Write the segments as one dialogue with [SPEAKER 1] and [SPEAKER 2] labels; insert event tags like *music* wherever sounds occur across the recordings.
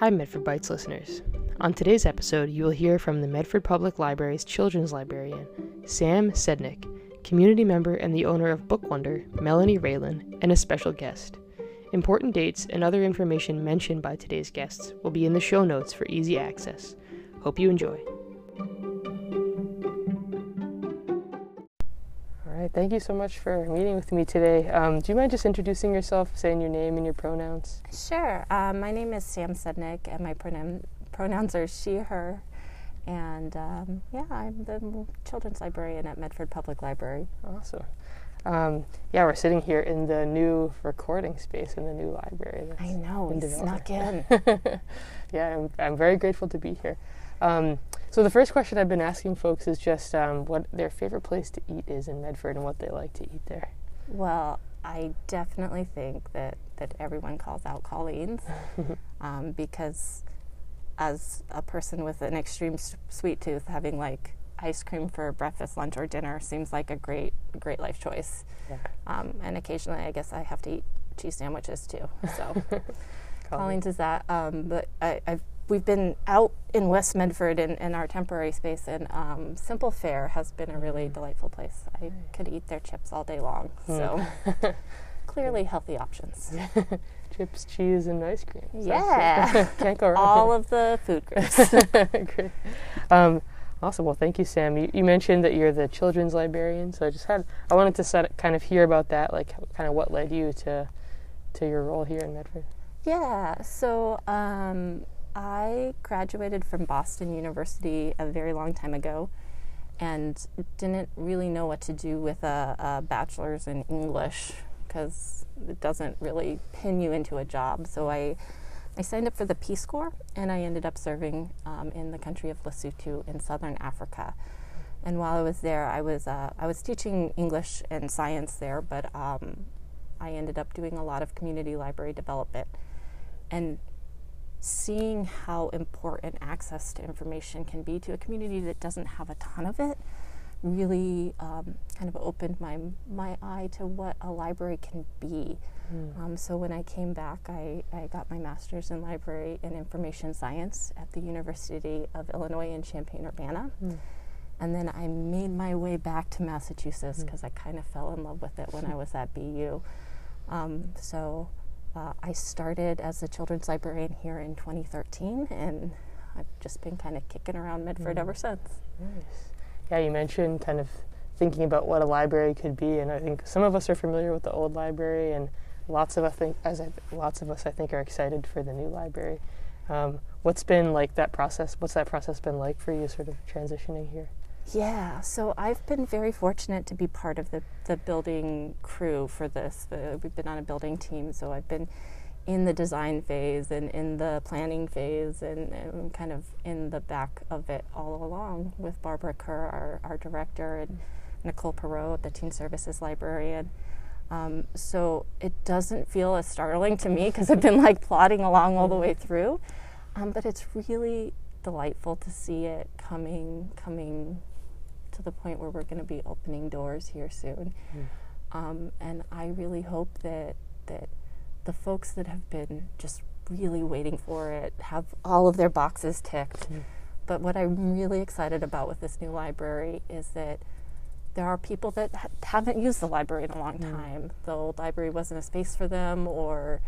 [SPEAKER 1] Hi, Medford Bites listeners. On today's episode, you will hear from the Medford Public Library's children's librarian, Sam Sednek, community member and the owner of Book Wonder, Melanie Raelin, and a special guest. Important dates and other information mentioned by today's guests will be in the show notes for easy access. Hope you enjoy. Thank you so much for meeting with me today. Um, do you mind just introducing yourself, saying your name and your pronouns?
[SPEAKER 2] Sure. Um, my name is Sam Sednek, and my pronoun, pronouns are she, her. And um, yeah, I'm the children's librarian at Medford Public Library.
[SPEAKER 1] Awesome. Um, yeah, we're sitting here in the new recording space in the new library.
[SPEAKER 2] I know, we snuck in. *laughs*
[SPEAKER 1] yeah, I'm, I'm very grateful to be here. Um, so the first question I've been asking folks is just um, what their favorite place to eat is in Medford and what they like to eat there.
[SPEAKER 2] Well, I definitely think that, that everyone calls out Colleen's *laughs* um, because as a person with an extreme sweet tooth, having like ice cream for breakfast, lunch, or dinner seems like a great, great life choice. Yeah. Um, and occasionally, I guess I have to eat cheese sandwiches too. So, *laughs* Colleen's is that. Um, but I, have we've been out in West Medford in, in our temporary space, and um, Simple Fare has been a really mm. delightful place. I could eat their chips all day long. Mm. So, *laughs* clearly healthy options. *laughs*
[SPEAKER 1] chips, cheese, and ice cream.
[SPEAKER 2] So yeah, *laughs*
[SPEAKER 1] can't go wrong.
[SPEAKER 2] All of the food groups.
[SPEAKER 1] Great. Um, Awesome. Well, thank you, Sam. You, you, mentioned that you're the children's librarian, so I just had I wanted to set, kind of hear about that, like kind of what led you to to your role here in Medford.
[SPEAKER 2] Yeah. So um, I graduated from Boston University a very long time ago, and didn't really know what to do with a, a bachelor's in English because it doesn't really pin you into a job. So I I signed up for the Peace Corps and I ended up serving um, in the country of Lesotho in southern Africa. And while I was there, I was uh, I was teaching English and science there, but um, I ended up doing a lot of community library development and seeing how important access to information can be to a community that doesn't have a ton of it really um, kind of opened my my eye to what a library can be. Mm. Um, so when I came back, I, I got my master's in library and information science at the University of Illinois in Champaign Urbana. Mm. And then I made my way back to Massachusetts because mm. I kind of fell in love with it when I *laughs* was at BU. Um, so uh, I started as a children's librarian here in 2013, and I've just been kind of kicking around Medford ever since.
[SPEAKER 1] Nice yeah, you mentioned kind of thinking about what a library could be, and I think some of us are familiar with the old library, and lots of us think, as I, lots of us I think are excited for the new library. Um, what's been like that process? What's that process been like for you, sort of transitioning here?
[SPEAKER 2] Yeah, so I've been very fortunate to be part of the, the building crew for this. We've been on a building team, so I've been in the design phase and in the planning phase and, and, kind of in the back of it all along with Barbara Kerr, our, our director, and Nicole Perot, the teen services librarian. Um, so it doesn't feel as startling to me because I've been like plodding along all the way through. Um, but it's really delightful to see it coming coming to the point where we're going to be opening doors here soon. Mm. Um, and I really hope that that the folks that have been just really waiting for it have all of their boxes ticked. Mm. But what I'm really excited about with this new library is that there are people that ha- haven't used the library in a long mm. time. The old library wasn't a space for them, or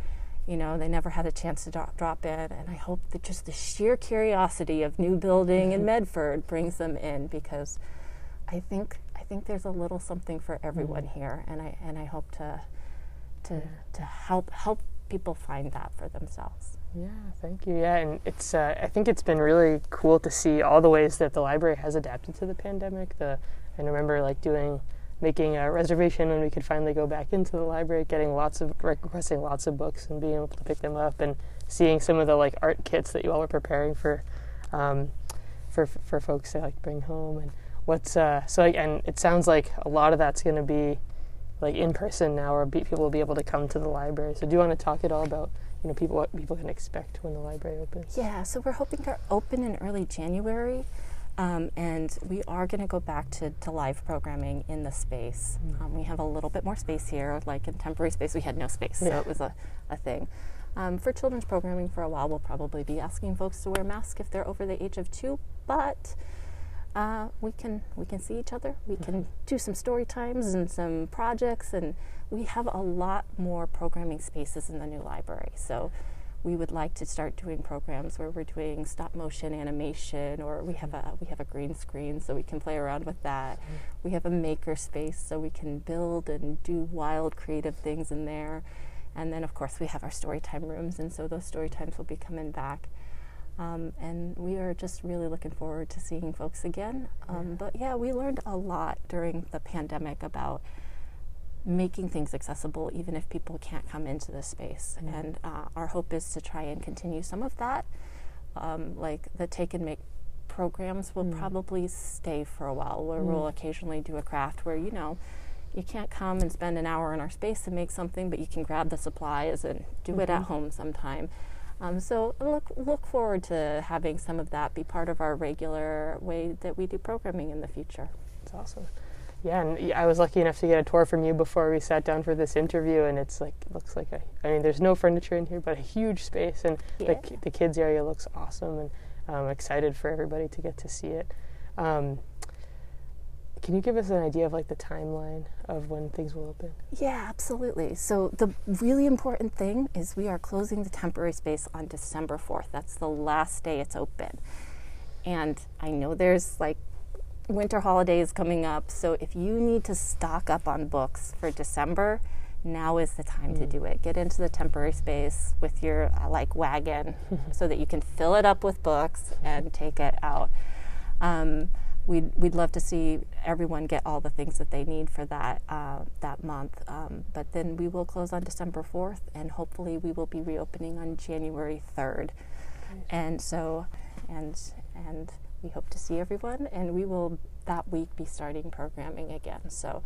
[SPEAKER 2] you know, they never had a chance to do- drop in. And I hope that just the sheer curiosity of new building mm-hmm. in Medford brings them in because I think I think there's a little something for everyone mm. here, and I and I hope to to, to help help people find that for themselves.
[SPEAKER 1] Yeah, thank you. Yeah, and it's uh, I think it's been really cool to see all the ways that the library has adapted to the pandemic. The I remember like doing making a reservation when we could finally go back into the library, getting lots of requesting lots of books and being able to pick them up, and seeing some of the like art kits that you all were preparing for um, for for folks to like bring home and what's uh, so and it sounds like a lot of that's going to be like in person now, or be, people will be able to come to the library. So, do you want to talk at all about you know people what people can expect when the library opens?
[SPEAKER 2] Yeah, so we're hoping to open in early January. Um, and we are going to go back to, to live programming in the space. Mm. Um, we have a little bit more space here. Like in temporary space, we had no space, yeah. so it was a, a thing. Um, for children's programming, for a while, we'll probably be asking folks to wear masks if they're over the age of two, but uh, we can we can see each other. We can do some story times and some projects, and we have a lot more programming spaces in the new library. So we would like to start doing programs where we're doing stop motion animation, or we have a we have a green screen so we can play around with that. Mm-hmm. We have a maker space so we can build and do wild creative things in there. And then of course we have our story time rooms, and so those story times will be coming back. Um, and we are just really looking forward to seeing folks again. Um, yeah. But yeah, we learned a lot during the pandemic about making things accessible, even if people can't come into the space. Mm-hmm. And uh, our hope is to try and continue some of that. Um, like the take and make programs will mm. probably stay for a while, where mm. we'll occasionally do a craft where, you know, you can't come and spend an hour in our space and make something, but you can grab the supplies and do mm-hmm. it at mm-hmm. home sometime. Um, so look look forward to having some of that be part of our regular way that we do programming in the future.
[SPEAKER 1] It's awesome. Yeah, and I was lucky enough to get a tour from you before we sat down for this interview, and it's like it looks like a. I mean, there's no furniture in here, but a huge space, and yeah. the the kids area looks awesome, and I'm excited for everybody to get to see it. Um, can you give us an idea of like the timeline of when things will open?
[SPEAKER 2] Yeah, absolutely. So the really important thing is we are closing the temporary space on December 4th. That's the last day it's open. And I know there's like winter holidays coming up, so if you need to stock up on books for December, now is the time mm. to do it. Get into the temporary space with your uh, like wagon *laughs* so that you can fill it up with books and take it out. Um, we'd, we'd love to see everyone get all the things that they need for that uh, that month. Um, but then we will close on December 4th, and hopefully we will be reopening on January 3rd. And so, and and we hope to see everyone, and we will that week be starting programming again. So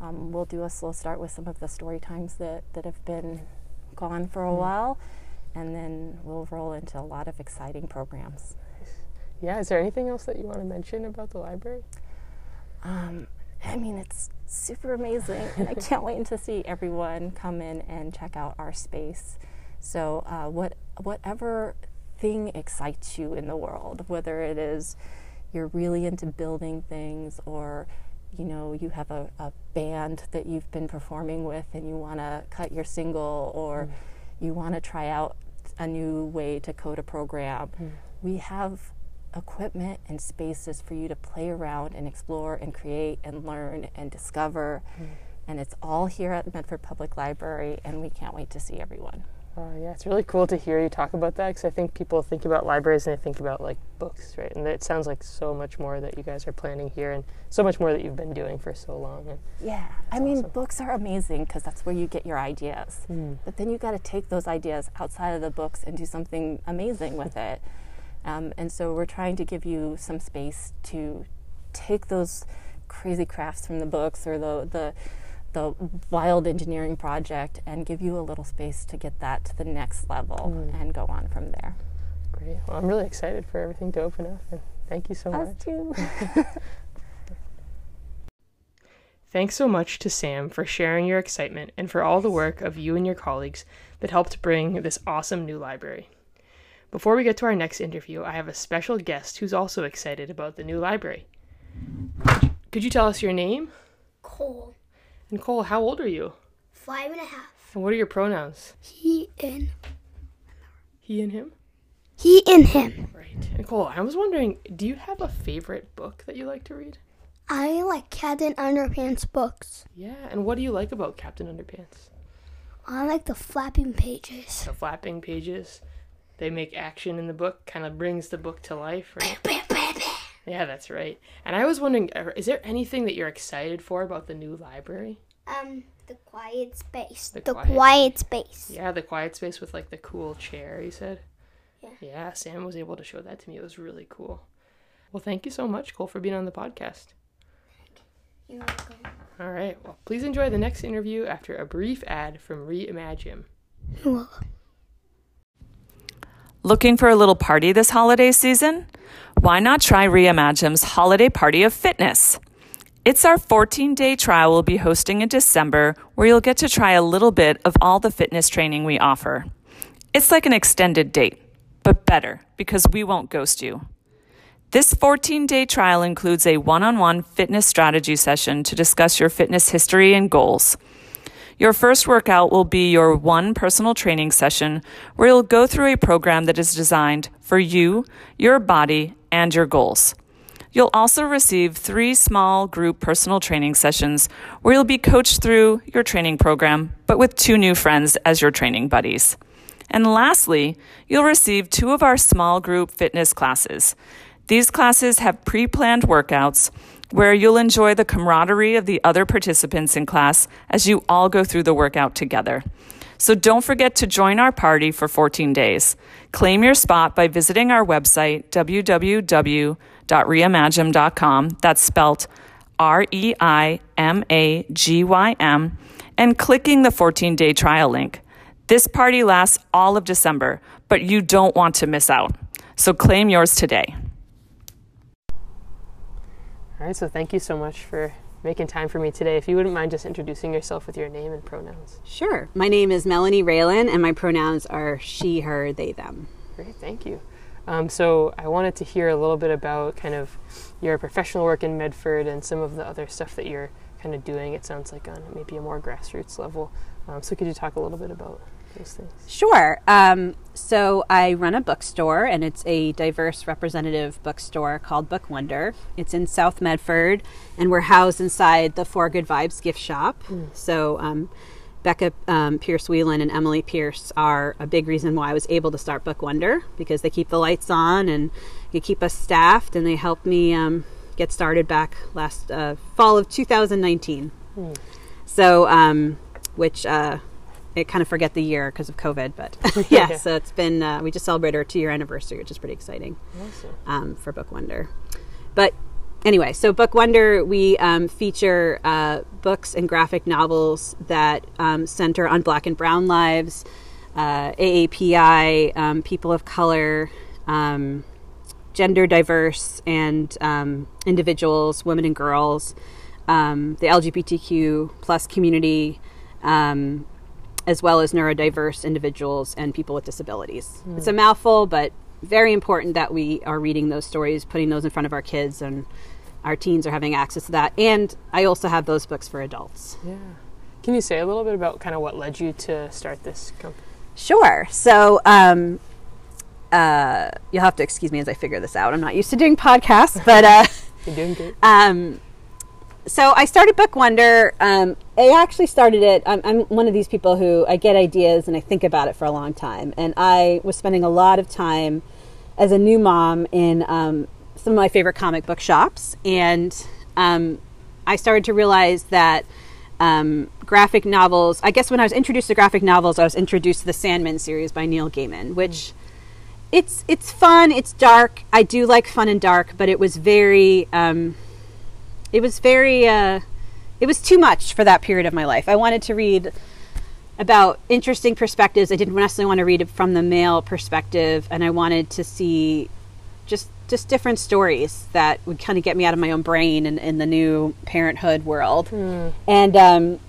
[SPEAKER 2] um, we'll do a slow start with some of the story times that that have been gone for a mm. while, and then we'll roll into a lot of exciting programs.
[SPEAKER 1] Yeah, is there anything else that you want to mention about the library?
[SPEAKER 2] Um, I mean, it's super amazing, and I can't wait to see everyone come in and check out our space. So, uh, what whatever thing excites you in the world, whether it is you're really into building things or you know you have a, a band that you've been performing with and you want to cut your single or mm. you want to try out a new way to code a program mm. we have equipment and spaces for you to play around and explore and create and learn and discover. Mm. And it's all here at Medford Public Library, and we can't wait to see everyone.
[SPEAKER 1] Uh, yeah, it's really cool to hear you talk about that because I think people think about libraries and they think about like books, right? And it sounds like so much more that you guys are planning here and so much more that you've been doing for so long. And
[SPEAKER 2] yeah, I mean, awesome. books are amazing because that's where you get your ideas. Mm. But then you got to take those ideas outside of the books and do something amazing with it. Um, and so we're trying to give you some space to take those crazy crafts from the books or the, the, the wild engineering project and give you a little space to get that to the next level mm. and go on from there.
[SPEAKER 1] Great. Well, I'm really excited for everything to open up. And thank you so
[SPEAKER 2] Us
[SPEAKER 1] much.
[SPEAKER 2] Too. *laughs*
[SPEAKER 1] Thanks so much to Sam for sharing your excitement and for all the work of you and your colleagues that helped bring this awesome new library. Before we get to our next interview, I have a special guest who's also excited about the new library. Could you tell us your name?
[SPEAKER 3] Cole.
[SPEAKER 1] And Cole, how old are you?
[SPEAKER 3] Five and a half.
[SPEAKER 1] And what are your pronouns?
[SPEAKER 3] He and.
[SPEAKER 1] He and him?
[SPEAKER 3] He and him.
[SPEAKER 1] Right. And Cole, I was wondering, do you have a favorite book that you like to read?
[SPEAKER 3] I like Captain Underpants books.
[SPEAKER 1] Yeah, and what do you like about Captain Underpants?
[SPEAKER 3] I like the flapping pages.
[SPEAKER 1] The flapping pages they make action in the book kind of brings the book to life. Right? yeah, that's right. And I was wondering, is there anything that you're excited for about the new library?
[SPEAKER 3] Um, the quiet space. The, the quiet, quiet space.
[SPEAKER 1] Yeah, the quiet space with like the cool chair. You said. Yeah. Yeah, Sam was able to show that to me. It was really cool. Well, thank you so much, Cole, for being on the podcast.
[SPEAKER 3] You're welcome.
[SPEAKER 1] All right. Well, please enjoy the next interview after a brief ad from Reimagym.
[SPEAKER 3] You're welcome.
[SPEAKER 4] Looking for a little party this holiday season? Why not try Reimagym's Holiday Party of Fitness? It's our 14 day trial we'll be hosting in December where you'll get to try a little bit of all the fitness training we offer. It's like an extended date, but better because we won't ghost you. This 14 day trial includes a one on one fitness strategy session to discuss your fitness history and goals. Your first workout will be your one personal training session where you'll go through a program that is designed for you, your body, and your goals. You'll also receive three small group personal training sessions where you'll be coached through your training program, but with two new friends as your training buddies. And lastly, you'll receive two of our small group fitness classes. These classes have pre planned workouts where you'll enjoy the camaraderie of the other participants in class as you all go through the workout together. So don't forget to join our party for 14 days. Claim your spot by visiting our website, www.reimagym.com. That's spelled R E I M A G Y M, and clicking the 14 day trial link. This party lasts all of December, but you don't want to miss out. So claim yours today.
[SPEAKER 1] All right, so thank you so much for making time for me today. If you wouldn't mind just introducing yourself with your name and pronouns.
[SPEAKER 5] Sure. My name is Melanie Raelin, and my pronouns are she, her, they, them.
[SPEAKER 1] Great, thank you. Um, so I wanted to hear a little bit about kind of your professional work in Medford and some of the other stuff that you're kind of doing. It sounds like on maybe a more grassroots level. Um, so could you talk a little bit about those things?
[SPEAKER 5] Sure. Um, so I run a bookstore, and it's a diverse representative bookstore called Book Wonder. It's in South Medford, and we're housed inside the Four Good Vibes gift shop. Mm. So um, Becca um, Pierce Whelan and Emily Pierce are a big reason why I was able to start Book Wonder because they keep the lights on and they keep us staffed, and they helped me um, get started back last uh, fall of 2019. Mm. So, um, which uh, I kind of forget the year because of COVID, but *laughs* *laughs* yeah, so it's been, uh, we just celebrated our two year anniversary, which is pretty exciting awesome. um, for Book Wonder. But anyway, so Book Wonder, we um, feature uh, books and graphic novels that um, center on black and brown lives, uh, AAPI, um, people of color, um, gender diverse, and um, individuals, women and girls, the LGBTQ plus community. Um, as well as neurodiverse individuals and people with disabilities. Mm. It's a mouthful, but very important that we are reading those stories, putting those in front of our kids, and our teens are having access to that. And I also have those books for adults.
[SPEAKER 1] Yeah. Can you say a little bit about kind of what led you to start this company?
[SPEAKER 5] Sure. So, um, uh, you'll have to excuse me as I figure this out. I'm not used to doing podcasts, but uh, *laughs*
[SPEAKER 1] you're doing good.
[SPEAKER 5] Um, so I started Book Wonder. Um, I actually started it. I'm, I'm, one of these people who I get ideas and I think about it for a long time. And I was spending a lot of time as a new mom in um, some of my favorite comic book shops, and um, I started to realize that um, graphic novels. I guess when I was introduced to graphic novels, I was introduced to the Sandman series by Neil Gaiman, which. Mm. It's it's fun. It's dark. I do like fun and dark, but it was very um, it was very uh, it was too much for that period of my life. I wanted to read about interesting perspectives. I didn't necessarily want to read it from the male perspective, and I wanted to see just just different stories that would kind of get me out of my own brain in, in the new parenthood world. Mm. And um,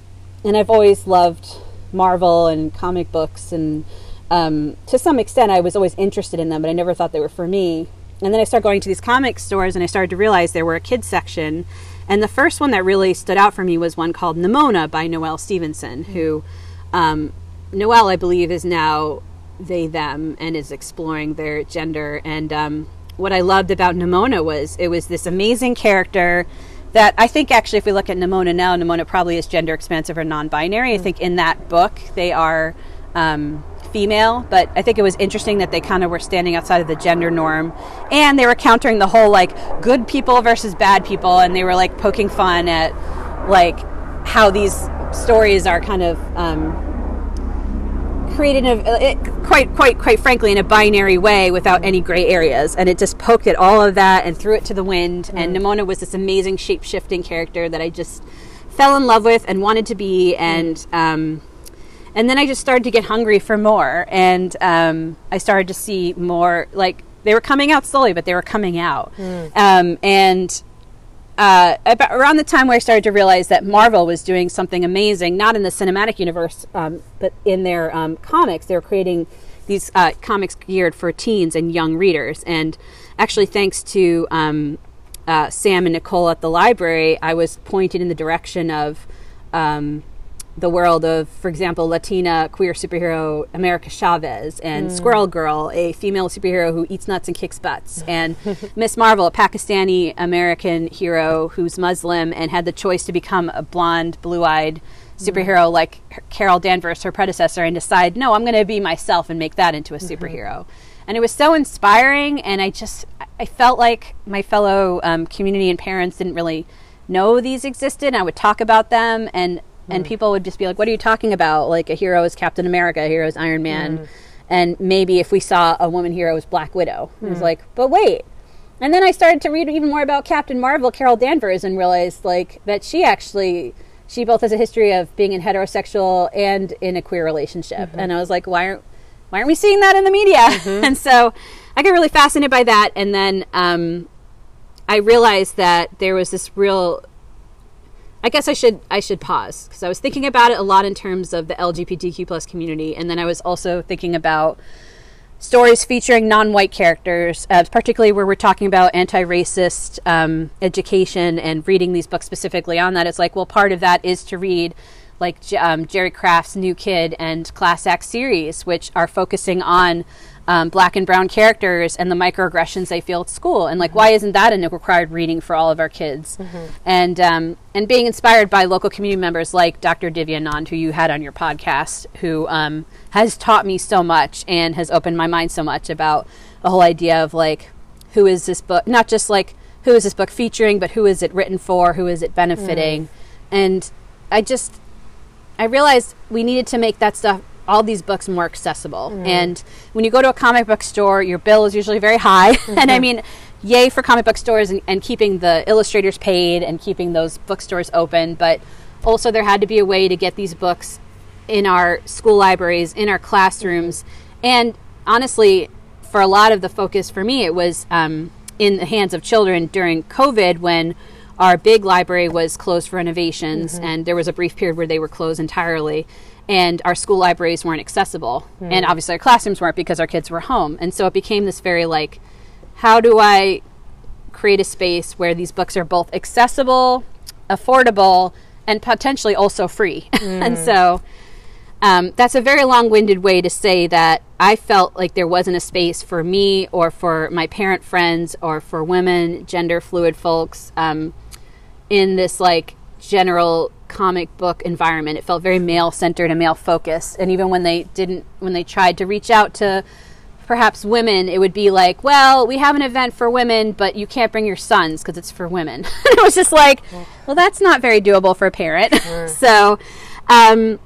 [SPEAKER 5] and I've always loved Marvel and comic books, and um, to some extent, I was always interested in them, but I never thought they were for me. And then I started going to these comic stores, and I started to realize there were a kids section and the first one that really stood out for me was one called Nimona by Noelle Stevenson, who um, Noelle, I believe, is now they, them, and is exploring their gender. And um, what I loved about Nimona was it was this amazing character that I think actually, if we look at Nimona now, Nimona probably is gender expansive or non binary. Mm-hmm. I think in that book, they are. Um, female, but I think it was interesting that they kind of were standing outside of the gender norm and they were countering the whole like good people versus bad people and they were like poking fun at like how these stories are kind of um, created in a, it, quite quite quite frankly in a binary way without any gray areas and it just poked at all of that and threw it to the wind mm. and Nimona was this amazing shape-shifting character that I just fell in love with and wanted to be and um, and then I just started to get hungry for more, and um, I started to see more. Like they were coming out slowly, but they were coming out. Mm. Um, and uh, about around the time where I started to realize that Marvel was doing something amazing, not in the cinematic universe, um, but in their um, comics, they were creating these uh, comics geared for teens and young readers. And actually, thanks to um, uh, Sam and Nicole at the library, I was pointed in the direction of um, the world of, for example, Latina queer superhero America Chavez and mm. Squirrel Girl, a female superhero who eats nuts and kicks butts, and *laughs* Miss Marvel, a Pakistani American hero who's Muslim and had the choice to become a blonde, blue eyed superhero mm. like Carol Danvers, her predecessor, and decide, no, I'm going to be myself and make that into a mm-hmm. superhero. Mm-hmm. And it was so inspiring, and I just I felt like my fellow um, community and parents didn't really know these existed. I would talk about them, and and mm. people would just be like, "What are you talking about? Like a hero is Captain America, a hero is Iron Man." Mm. And maybe if we saw a woman hero as Black Widow, mm. it was like, but wait, and then I started to read even more about Captain Marvel, Carol Danvers, and realized like that she actually she both has a history of being in heterosexual and in a queer relationship. Mm-hmm. And I was like, why aren't why aren't we seeing that in the media? Mm-hmm. *laughs* and so I got really fascinated by that. And then um, I realized that there was this real. I guess I should I should pause because I was thinking about it a lot in terms of the LGBTQ plus community, and then I was also thinking about stories featuring non-white characters, uh, particularly where we're talking about anti-racist um, education and reading these books specifically on that. It's like, well, part of that is to read like um, Jerry Craft's New Kid and Class Act series, which are focusing on um, black and brown characters and the microaggressions they feel at school, and like, mm-hmm. why isn't that a required reading for all of our kids? Mm-hmm. And um, and being inspired by local community members like Dr. Divya Anand, who you had on your podcast, who um, has taught me so much and has opened my mind so much about the whole idea of like, who is this book? Not just like who is this book featuring, but who is it written for? Who is it benefiting? Mm. And I just I realized we needed to make that stuff all these books more accessible. Mm. And when you go to a comic book store, your bill is usually very high. Mm-hmm. *laughs* and I mm-hmm. mean, yay for comic book stores and, and, keeping the illustrators paid and keeping those bookstores open. But also, there had to be a way to get these books in our school libraries, in our classrooms. And honestly, for a lot of the focus for me, it was um, in the hands of children during COVID when our big library was closed for renovations mm-hmm. and there was a brief period where they were closed entirely and our school libraries weren't accessible mm. and obviously our classrooms weren't because our kids were home and so it became this very like how do i create a space where these books are both accessible affordable and potentially also free mm. *laughs* and so um, that's a very long-winded way to say that i felt like there wasn't a space for me or for my parent friends or for women gender fluid folks um, in this like general comic book environment. It felt very male centered and male focused. And even when they didn't, when they tried to reach out to perhaps women, it would be like, well, we have an event for women, but you can't bring your sons because it's for women. *laughs* it was just like, well, that's not very doable for a parent. *laughs* so, um,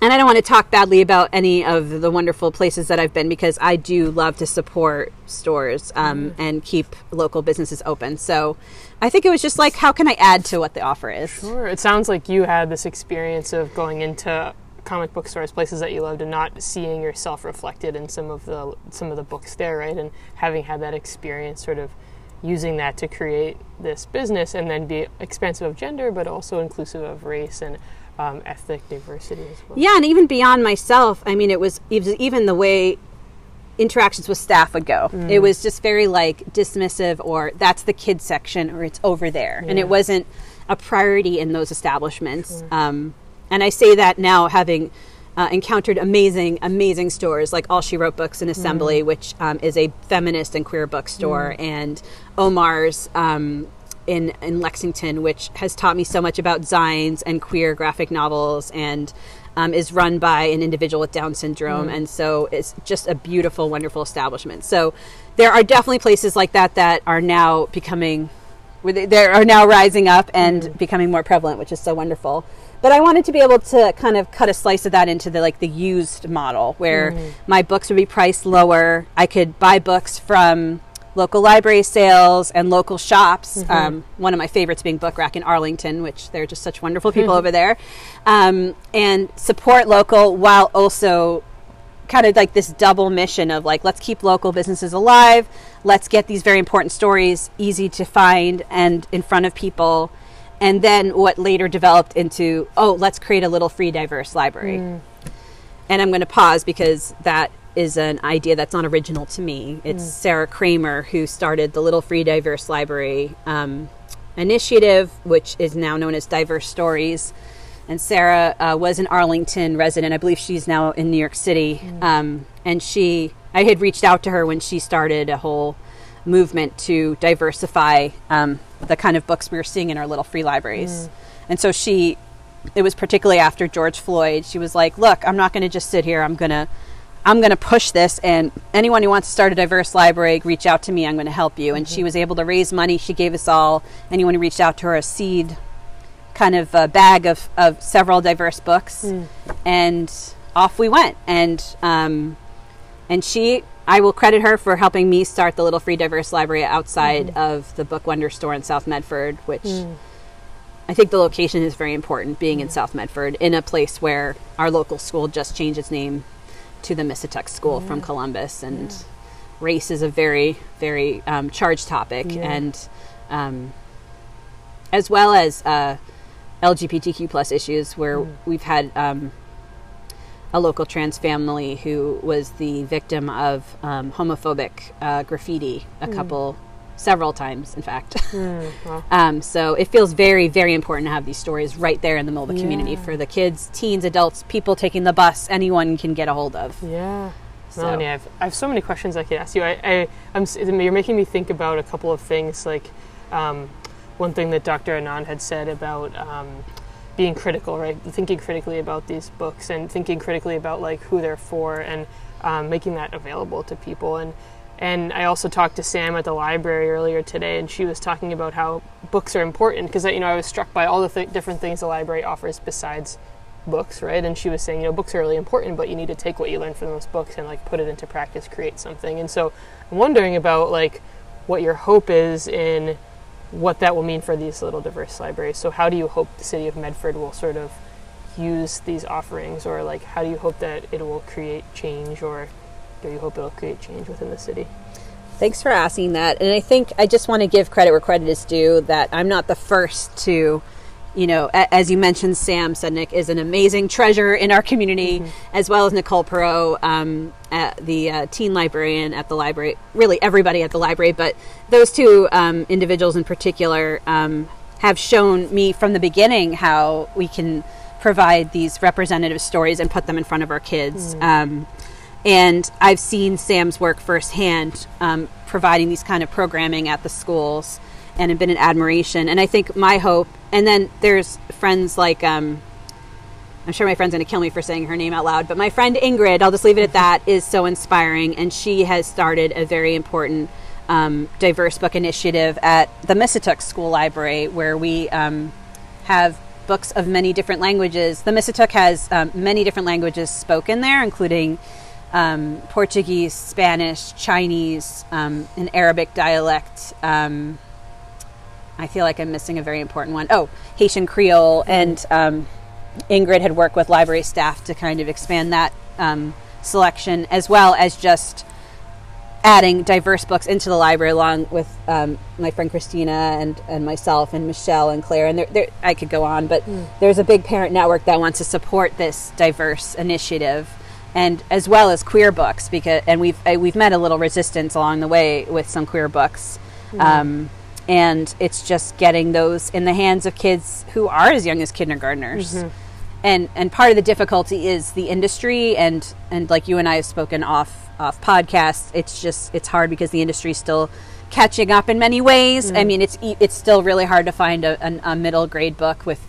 [SPEAKER 5] and I don't want to talk badly about any of the wonderful places that I've been because I do love to support stores um, mm-hmm. and keep local businesses open. So I think it was just like, how can I add to what the offer is?
[SPEAKER 1] Sure. It sounds like you had this experience of going into comic book stores, places that you loved, and not seeing yourself reflected in some of the some of the books there, right? And having had that experience, sort of using that to create this business, and then be expansive of gender, but also inclusive of race and um, ethnic diversity as well.
[SPEAKER 5] Yeah, and even beyond myself, I mean, it was, it was even the way interactions with staff would go. Mm. It was just very like dismissive, or that's the kids section, or it's over there, yeah. and it wasn't a priority in those establishments. Mm. Um, and I say that now, having uh, encountered amazing, amazing stores like All She Wrote Books and Assembly, mm. which um, is a feminist and queer bookstore, mm. and Omar's. Um, in, in Lexington, which has taught me so much about zines and queer graphic novels and um, is run by an individual with Down syndrome. Mm. And so it's just a beautiful, wonderful establishment. So there are definitely places like that that are now becoming, they are now rising up and mm. becoming more prevalent, which is so wonderful. But I wanted to be able to kind of cut a slice of that into the like the used model where mm. my books would be priced lower. I could buy books from local library sales and local shops. Mm-hmm. Um, one of my favorites being Book Rack in Arlington, which they're just such wonderful people mm-hmm. over there. Um, and support local while also kind of like this double mission of like let's keep local businesses alive let's get these very important stories easy to find and in front of people and then what later developed into oh let's create a little free diverse library mm. and i'm going to pause because that is an idea that's not original to me. It's Sarah Kramer who started the Little Free Diverse Library um, initiative, which is now known as Diverse Stories. And Sarah uh, was an Arlington resident. I believe she's now in New York City. Um, and she, I had reached out to her when she started a whole movement to diversify um, the kind of books we were seeing in our little free libraries. And so she, it was particularly after George Floyd, she was like, "Look, I'm not going to just sit here. I'm going to I'm going to push this, and anyone who wants to start a diverse library, reach out to me. I'm going to help you. And she mm-hmm. was able to raise money. She gave us all, anyone who reached out to her, a seed kind of a bag of, of several diverse books. Mm. And off we went. And, um, and she, I will credit her for helping me start the Little Free Diverse Library outside mm-hmm. of the Book Wonder store in South Medford, which mm. I think the location is very important, being in mm. South Medford, in a place where our local school just changed its name to the Missituk School from Columbus, and race is a very, very um, charged topic,
[SPEAKER 1] Yeah.
[SPEAKER 5] and um, as well as uh, LGBTQ plus issues, where we've had um, a local trans family who was the victim of um, homophobic uh, graffiti a couple, several times, in fact. *laughs*
[SPEAKER 1] wow.
[SPEAKER 5] Um, so it feels very, very important to have these stories right there in the middle of the community for the kids, teens, adults, people taking the bus, anyone can get a hold of.
[SPEAKER 1] Yeah.
[SPEAKER 5] So-
[SPEAKER 1] Melanie, I've, I have so many questions I could ask you. I, I, I'm, you're making me think about a couple of things. Like um, one thing that Dr. Anand had said about um, being critical, right? Thinking critically about these books and thinking critically about like who they're for and um, making that available to people. And and I also talked to Sam at the library earlier today, and she was talking about how books are important because you know I was struck by all the th- different things the library offers besides books, right? And she was saying, you know, books are really important, but you need to take what you learn from those books and like put it into practice, create something. And so I'm wondering about like what your hope is in what that will mean for these little diverse libraries. So how do you hope the city of Medford will sort of use these offerings or like how do you hope that it will create change or do you hope it'll create change within the city?
[SPEAKER 5] Thanks for asking that. And I think I just want to give credit where credit is due that I'm not the first to, you know, a- as you mentioned, Sam Sednek is an amazing treasure in our community, as well as Nicole Perot, um, at the uh, teen librarian at the library, really everybody at the library, but those two um, individuals in particular um, have shown me from the beginning how we can provide these representative stories and put them in front of our kids. Um, and I've seen Sam's work firsthand, um, providing these kind of programming at the schools, and have been in admiration. And I think my hope, and then there's friends like, um, I'm sure my friend's going to kill me for saying her name out loud, but my friend Ingrid, I'll just leave it at that, is so inspiring, and she has started a very important um, diverse book initiative at the Missituk School Library, where we um, have books of many different languages. The Missituk has um, many different languages spoken there, including um, Portuguese, Spanish, Chinese, um, an Arabic dialect. Um, I feel like I'm missing a very important one. Oh, Haitian Creole. And um, Ingrid had worked with library staff to kind of expand that um, selection, as well as just adding diverse books into the library along with um, my friend Christina and, and myself and Michelle and Claire. And there, there, I could go on, but there's a big parent network that wants to support this diverse initiative. And as well as queer books, because and we've uh, we've met a little resistance along the way with some queer books, um, and it's just getting those in the hands of kids who are as young as kindergartners. And and part of the difficulty is the industry and and like you and I have spoken off off podcasts it's just it's hard because the industry is still catching up in many ways. I mean it's it's still really hard to find a, an, a middle grade book with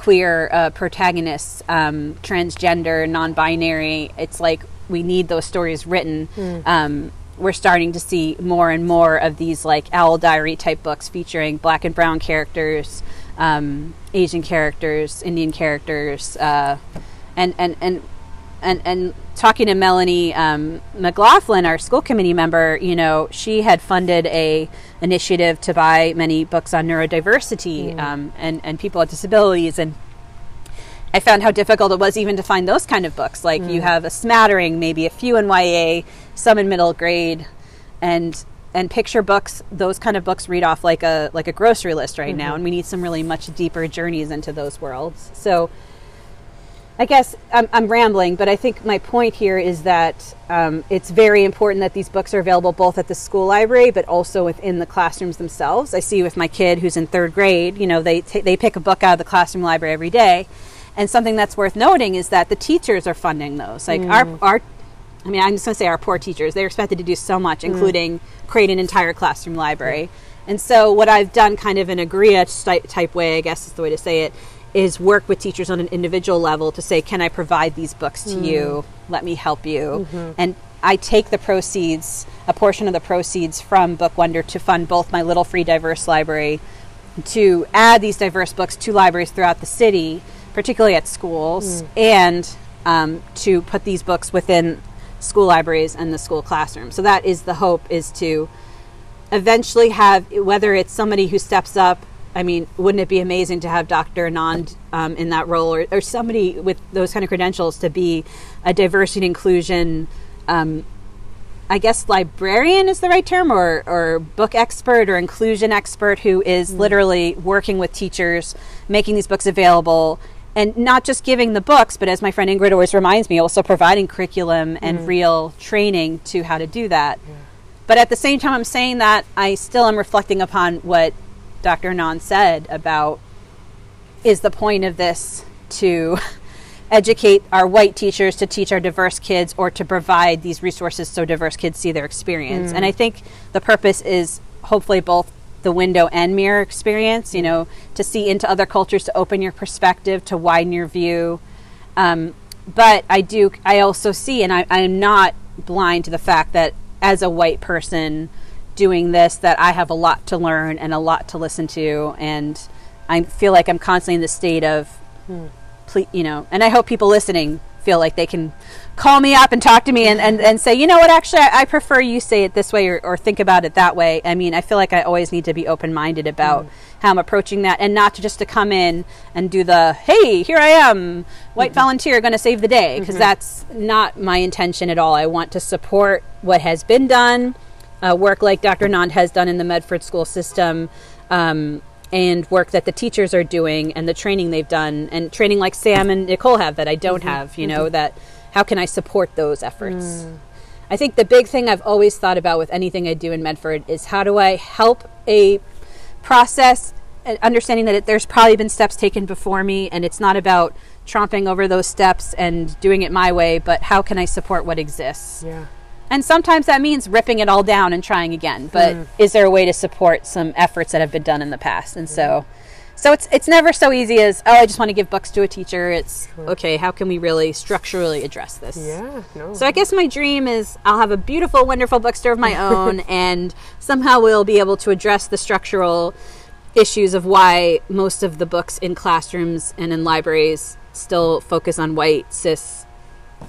[SPEAKER 5] queer uh, protagonists um, transgender non-binary. It's like we need those stories written. Um, we're starting to see more and more of these like owl diary type books featuring black and brown characters um, asian characters indian characters uh, and and and and and talking to Melanie um, McLaughlin, our school committee member, you know, she had funded a initiative to buy many books on neurodiversity um, and and people with disabilities, and I found how difficult it was even to find those kind of books. Like you have a smattering, maybe a few in YA, some in middle grade, and and picture books. Those kind of books read off like a like a grocery list right now, and we need some really much deeper journeys into those worlds. So. I guess I'm, I'm, rambling, but I think my point here is that um, it's very important that these books are available both at the school library, but also within the classrooms themselves. I see with my kid who's in third grade, you know, they t- they pick a book out of the classroom library every day, and something that's worth noting is that the teachers are funding those. Like mm. our our, I mean, I'm just going to say our poor teachers. They're expected to do so much, mm. including mm. create an entire classroom library. And so, what I've done, kind of in a GRIA type way, I guess is the way to say it, is work with teachers on an individual level to say, can I provide these books to mm. you? Let me help you. Mm-hmm. And I take the proceeds, a portion of the proceeds from Book Wonder to fund both my Little Free Diverse Library, to add these diverse books to libraries throughout the city, particularly at schools, mm. and um, to put these books within school libraries and the school classroom. So that is the hope is to eventually have whether it's somebody who steps up I mean, wouldn't it be amazing to have Dr. Anand um, in that role or, or, somebody with those kind of credentials to be a diversity and inclusion, um, I guess librarian is the right term, or, or book expert or inclusion expert who is mm. literally working with teachers, making these books available, and not just giving the books, but as my friend Ingrid always reminds me, also providing curriculum and mm. real training to how to do that. Yeah. But at the same time, I'm saying that I still am reflecting upon what Dr. Anand said about is the point of this to *laughs* educate our white teachers to teach our diverse kids or to provide these resources so diverse kids see their experience. Mm. And I think the purpose is hopefully both the window and mirror experience, you know, to see into other cultures, to open your perspective, to widen your view. Um, but I do, I also see, and I, I am not blind to the fact that as a white person, doing this that I have a lot to learn and a lot to listen to, and I feel like I'm constantly in the state of, hmm. you know, and I hope people listening feel like they can call me up and talk to me and, and, and say, you know what, actually, I, I prefer you say it this way or, or, think about it that way. I mean, I feel like I always need to be open minded about mm. how I'm approaching that and not to just to come in and do the, hey, here I am, white mm-hmm. volunteer, going to save the day, because mm-hmm. that's not my intention at all. I want to support what has been done uh, work like Dr. Anand has done in the Medford school system, um, and work that the teachers are doing, and the training they've done, and training like Sam and Nicole have that I don't mm-hmm. have. You know mm-hmm. that how can I support those efforts? Mm. I think the big thing I've always thought about with anything I do in Medford is how do I help a process, uh, understanding that it, there's probably been steps taken before me, and it's not about tromping over those steps and doing it my way, but how can I support what exists?
[SPEAKER 1] Yeah.
[SPEAKER 5] And sometimes that means ripping it all down and trying again. But mm. is there a way to support some efforts that have been done in the past? And so so it's it's never so easy as oh I just want to give books to a teacher. It's okay, how can we really structurally address this?
[SPEAKER 1] Yeah, no.
[SPEAKER 5] So I guess my dream is I'll have a beautiful, wonderful bookstore of my *laughs* own, and somehow we'll be able to address the structural issues of why most of the books in classrooms and in libraries still focus on white cis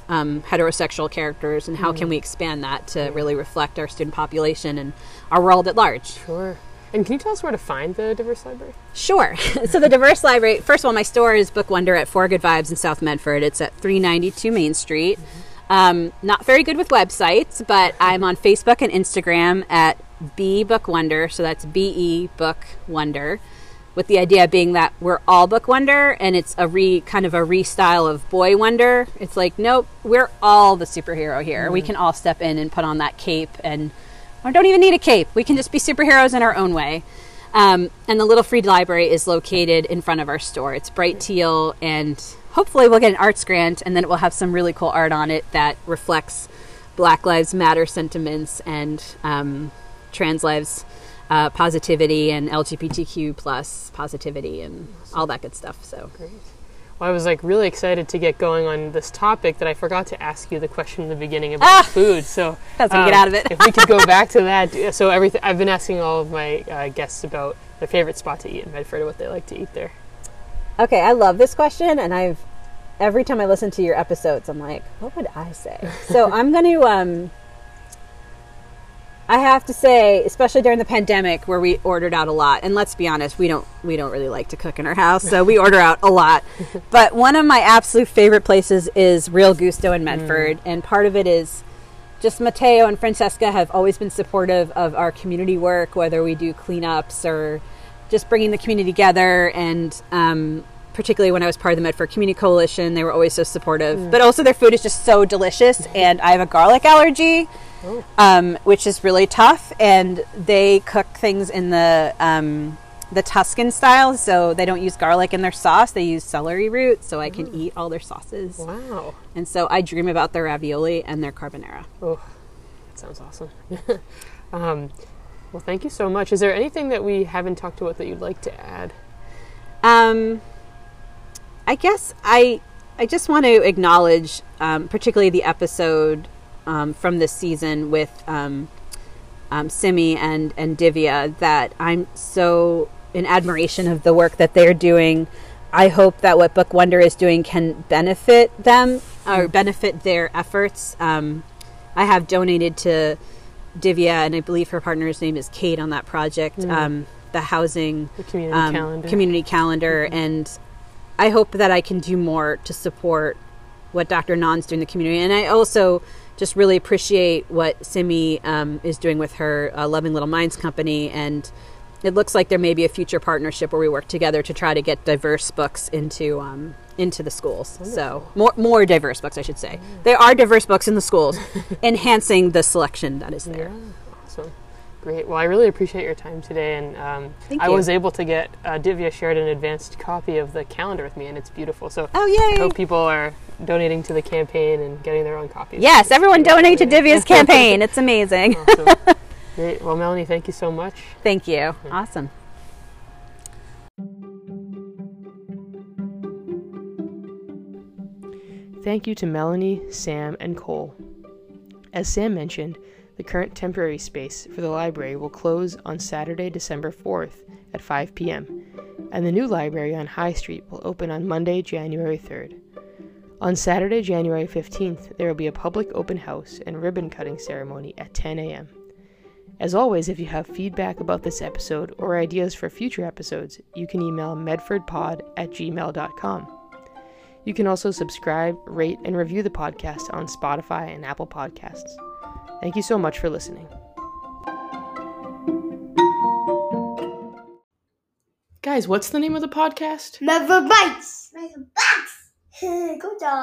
[SPEAKER 5] um, heterosexual characters and how mm. can we expand that to really reflect our student population and our world at large.
[SPEAKER 1] Sure. And can you tell us where to find the Diverse Library?
[SPEAKER 5] Sure. *laughs* so the Diverse Library, first of all, my store is Book Wonder at Four Good Vibes in South Medford. It's at 392 Main Street. Mm-hmm. Um, not very good with websites, but I'm on Facebook and Instagram at B Book Wonder. So that's B E Book Wonder with the idea being that we're all book wonder and it's a re kind of a restyle of boy wonder. It's like nope we're all the superhero here. Mm. we can all step in and put on that cape and or don't even need a cape. We can just be superheroes in our own way. Um, and the little free library is located in front of our store. It's bright teal and hopefully we'll get an arts grant and then it will have some really cool art on it that reflects black lives matter sentiments and um, trans lives uh, positivity and LGBTQ plus positivity and all that good stuff. So
[SPEAKER 1] great. Well, I was like really excited to get going on this topic that I forgot to ask you the question in the beginning about ah! food. So *laughs*
[SPEAKER 5] that's um, get out of it.
[SPEAKER 1] if we could go back to that. So everything I've been asking all of my uh, guests about their favorite spot to eat in Medford, what they like to eat there.
[SPEAKER 5] Okay, I love this question, and I've every time I listen to your episodes, I'm like, what would I say? *laughs* So I'm going to um, I have to say, especially during the pandemic where we ordered out a lot, and let's be honest, we don't we don't really like to cook in our house, so we order out a lot. *laughs* But one of my absolute favorite places is Real Gusto in Medford, mm. and part of it is just Mateo and Francesca have always been supportive of our community work, whether we do cleanups or just bringing the community together and um, particularly when I was part of the Medford Community Coalition. They were always so supportive. Mm. But also, their food is just so delicious. And I have a garlic allergy. Um, which is really tough. And they cook things in the um, the Tuscan style, so they don't use garlic in their sauce. They use celery root, so I can mm. eat all their sauces.
[SPEAKER 1] Wow!
[SPEAKER 5] And so I dream about their ravioli and their carbonara.
[SPEAKER 1] Oh, that sounds awesome. *laughs* um, well, thank you so much. Is there anything that we haven't talked about that you'd like to add?
[SPEAKER 5] Um, I guess I I just want to acknowledge, um, particularly the episode um, from this season with um, um, Simi and and Divya, that I'm so in admiration of the work that they're doing. I hope that what Book Wonder is doing can benefit them or benefit their efforts. Um, I have donated to Divya, and I believe her partner's name is Kate on that project. Mm. Um, the housing
[SPEAKER 1] the community um, calendar,
[SPEAKER 5] community calendar mm-hmm. and I hope that I can do more to support what Dr. Anand's doing in the community. And I also just really appreciate what Simi um, is doing with her uh, Loving Little Minds company. And it looks like there may be a future partnership where we work together to try to get diverse books into um, into the schools. Wonderful. So more more diverse books, I should say. Yeah. There are diverse books in the schools, *laughs* enhancing the selection that is there.
[SPEAKER 1] Yeah. Awesome. Great. Well, I really appreciate your time today, and um, I was able to get uh, Divya shared an advanced copy of the calendar with me, and it's beautiful. So,
[SPEAKER 5] oh yay!
[SPEAKER 1] I hope people are donating to the campaign and getting their own copies.
[SPEAKER 5] Yes, everyone donate to Divya's *laughs* campaign. It's amazing. Awesome. *laughs*
[SPEAKER 1] Great. Well, Melanie, thank you so much.
[SPEAKER 5] Thank you. Yeah. Awesome.
[SPEAKER 1] Thank you to Melanie, Sam, and Cole. As Sam mentioned, the current temporary space for the library will close on Saturday, December 4th at 5 p.m., and the new library on High Street will open on Monday, January 3rd. On Saturday, January 15th, there will be a public open house and ribbon cutting ceremony at 10 a.m. As always, if you have feedback about this episode or ideas for future episodes, you can email medfordpod at gmail.com. You can also subscribe, rate, and review the podcast on Spotify and Apple Podcasts. Thank you so much for listening. Guys, what's the name of the podcast?
[SPEAKER 3] Never Bites. Never Bites. Good job.